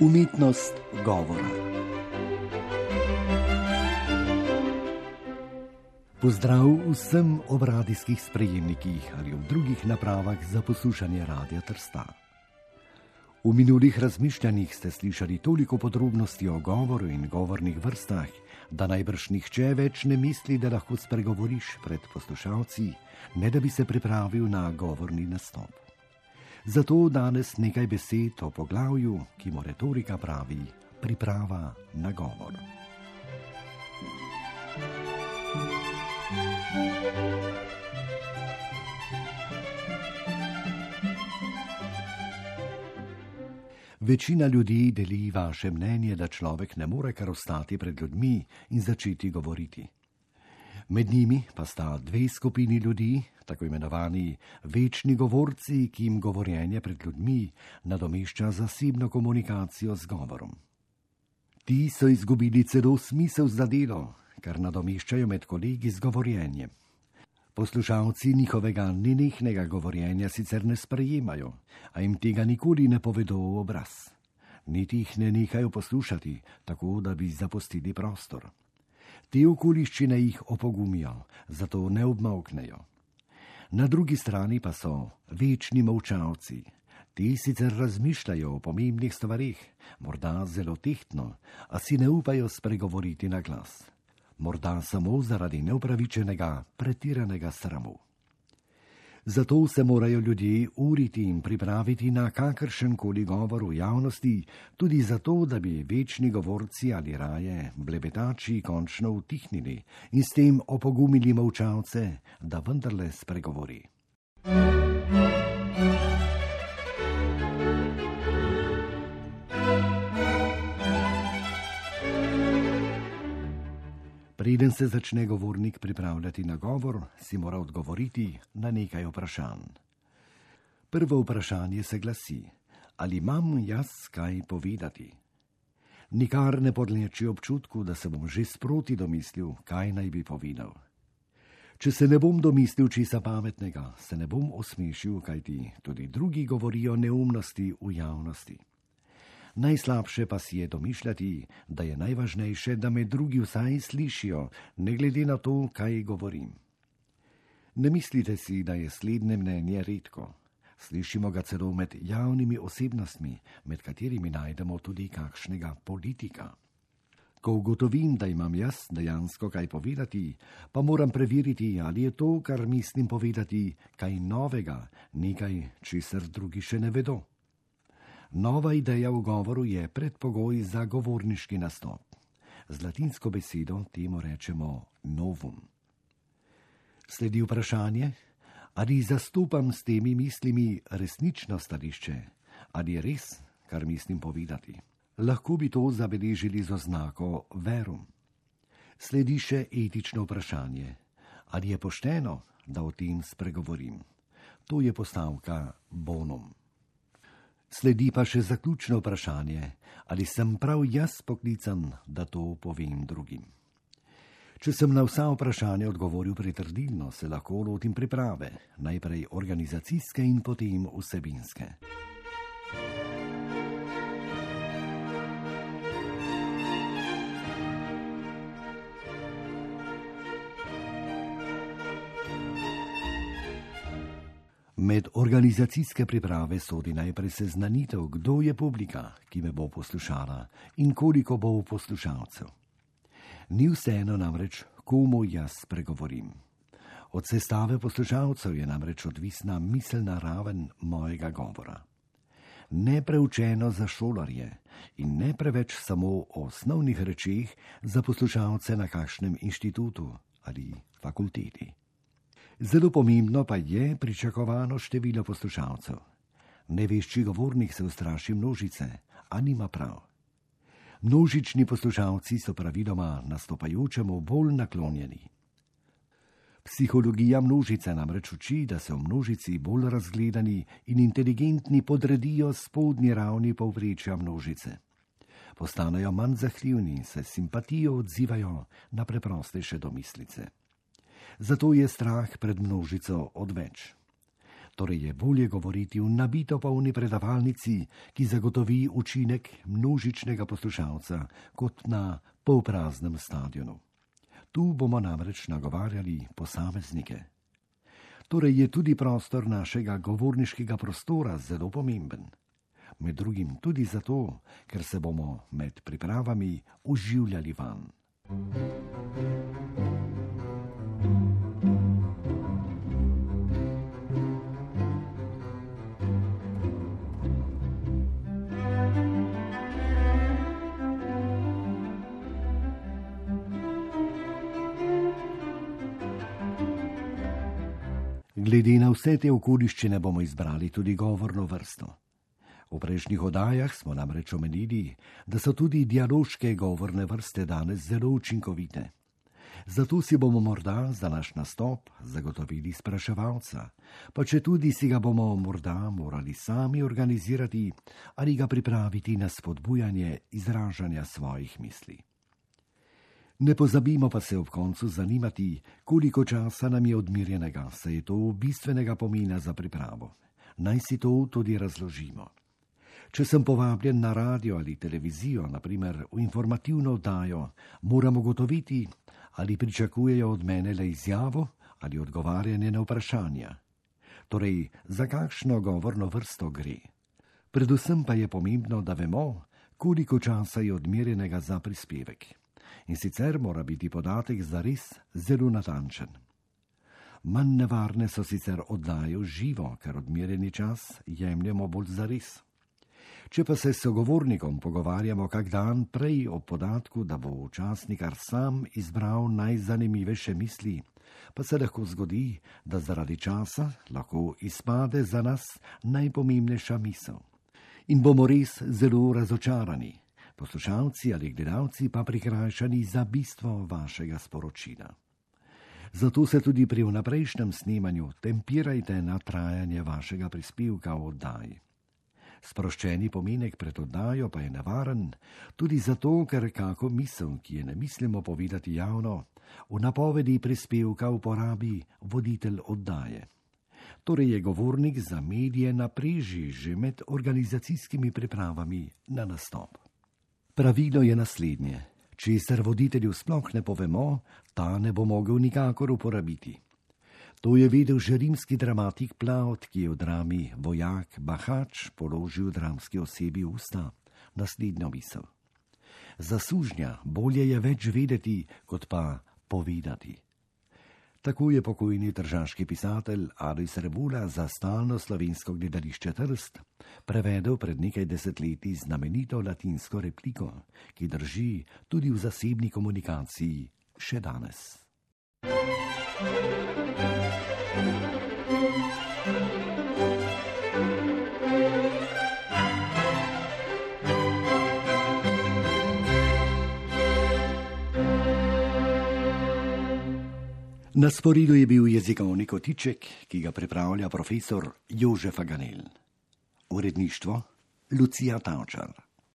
Umetnost govora. Pozdrav vsem ob radijskih sprejemnikih ali v drugih napravah za poslušanje radia Trsta. V minulih razmišljanjih ste slišali toliko podrobnosti o govoru in govornih vrstah, da najbrž nihče več ne misli, da lahko spregovoriš pred poslušalci, ne da bi se pripravil na govorni nastop. Zato danes nekaj besed o poglavju, ki mu retorika pravi: priprava na govor. Večina ljudi deli vaše mnenje, da človek ne more kar ostati pred ljudmi in začeti govoriti. Med njimi pa sta dve skupini ljudi, tako imenovani večni govorci, ki jim govorjenje pred ljudmi nadomešča zasebno komunikacijo z govorom. Ti so izgubili celo smisel za delo, kar nadomeščajo med kolegi z govorjenjem. Poslušalci njihovega nenehnega govorjenja sicer ne sprejemajo, a jim tega nikoli ne povedo v obraz. Niti jih ne nehajo poslušati, tako da bi zapustili prostor. Te okoliščine jih opogumijo, zato ne obmoknejo. Na drugi strani pa so večni molčavci. Ti sicer razmišljajo o pomembnih stvarih, morda zelo tehtno, a si ne upajo spregovoriti na glas morda samo zaradi neupravičenega, pretiranega sramu. Zato se morajo ljudje uriti in pripraviti na kakršen koli govor v javnosti, tudi zato, da bi večni govorci ali raje blebetači končno utihnili in s tem opogumili molčavce, da vendarle spregovori. Preden se začne govornik pripravljati na govor, si mora odgovoriti na nekaj vprašanj. Prvo vprašanje se glasi: Ali imam jaz kaj povedati? Nikar ne podleči občutku, da se bom že sproti domislil, kaj naj bi povedal. Če se ne bom domislil česa pametnega, se ne bom osmešil, kajti tudi drugi govorijo neumnosti v javnosti. Najslabše pa si je domišljati, da je najvažnejše, da me drugi vsaj slišijo, ne glede na to, kaj govorim. Ne mislite si, da je slednje mnenje redko. Slišimo ga celo med javnimi osebnostmi, med katerimi najdemo tudi kakšnega politika. Ko ugotovim, da imam jaz dejansko kaj povedati, pa moram preveriti, ali je to, kar mislim povedati, kaj novega, nekaj, česar drugi še ne vedo. Nova ideja v govoru je predpogoj za govorniški nastop. Z latinsko besedo temu rečemo novum. Sledi vprašanje, ali zastopam s temi mislimi resnično stališče, ali je res, kar mislim povedati. Lahko bi to zabeležili z oznako verum. Sledi še etično vprašanje, ali je pošteno, da o tem spregovorim. To je postavka bonum. Sledi pa še zaključno vprašanje, ali sem prav jaz poklican, da to povem drugim. Če sem na vsa vprašanja odgovoril pritrdilno, se lahko lotim priprave, najprej organizacijske in potem vsebinske. Med organizacijske priprave sodi najprej seznanitev, kdo je publika, ki me bo poslušala in koliko bo poslušalcev. Ni vseeno namreč, komu jaz spregovorim. Od sestave poslušalcev je namreč odvisna miselna raven mojega govora. Nepreučeno za šolarje in ne preveč samo o osnovnih rečeh za poslušalce na kakšnem inštitutu ali fakulteti. Zelo pomembno pa je pričakovano število poslušalcev. Nevešči govornik se ustraši množice, a nima prav. Množični poslušalci so praviloma nastopajočemu bolj naklonjeni. Psihologija množice namreč uči, da se v množici bolj razgledani in inteligentni podredijo spodnji ravni povprečja množice. Postanejo manj zahtevni in se simpatijo odzivajo na preprostejše domislice zato je strah pred množico odveč. Torej je bolje govoriti v nabito polni predavalnici, ki zagotovi učinek množičnega poslušalca, kot na polpraznem stadionu. Tu bomo namreč nagovarjali posameznike. Torej je tudi prostor našega govorniškega prostora zelo pomemben. Med drugim tudi zato, ker se bomo med pripravami uživljali van. Thank you. Glede na vse te okoliščine bomo izbrali tudi govorno vrsto. V prejšnjih oddajah smo namreč omenili, da so tudi dialoške govorne vrste danes zelo učinkovite. Zato si bomo morda za naš nastop zagotovili spraševalca, pa če tudi si ga bomo morda morali sami organizirati ali ga pripraviti na spodbujanje izražanja svojih misli. Ne pozabimo pa se ob koncu zanimati, koliko časa nam je odmirjenega, saj je to bistvenega pomena za pripravo. Naj si to tudi razložimo. Če sem povabljen na radio ali televizijo, naprimer v informativno oddajo, moram ugotoviti, ali pričakujejo od mene le izjavo ali odgovarjanje na vprašanja. Torej, za kakšno govorno vrsto gre. Predvsem pa je pomembno, da vemo, koliko časa je odmerjenega za prispevek in sicer mora biti podatek zares zelo natančen. Manj nevarne so sicer oddajo živo, ker odmerjeni čas jemljemo bolj zares. Če pa se s sogovornikom pogovarjamo kak dan prej o podatku, da bo učasnikar sam izbral najzanimivejše misli, pa se lahko zgodi, da zaradi časa lahko izpade za nas najpomembnejša misel. In bomo res zelo razočarani poslušalci ali gledalci pa prikrajšani za bistvo vašega sporočila. Zato se tudi pri vnaprejšnjem snemanju tempirajte na trajanje vašega prispevka v oddaji. Sproščeni pomenek pred oddajo pa je nevaren tudi zato, ker kako misel, ki je ne mislimo povedati javno, v napovedi prispevka uporabi voditelj oddaje. Torej je govornik za medije na preži že med organizacijskimi pripravami na nastop. Pravilo je naslednje: če se voditelju sploh ne povemo, ta ne bo mogel nikakor uporabiti. To je vedel že rimski dramatik Plaut, ki je v drami Vojak Bahač položil dramski osebi usta naslednjo misel. Za sužnja bolje je več vedeti, kot pa povedati. Tako je pokojni državski pisatelj Aris Rebula za stalno slovensko gledališče Trst prevedel pred nekaj desetletji znamenito latinsko repliko, ki drži tudi v zasebni komunikaciji še danes. Na sporidu je bil jezikovni kotiček, ki ga pripravlja profesor Jožef Aganel. Uredništvo Lucija Tavčar.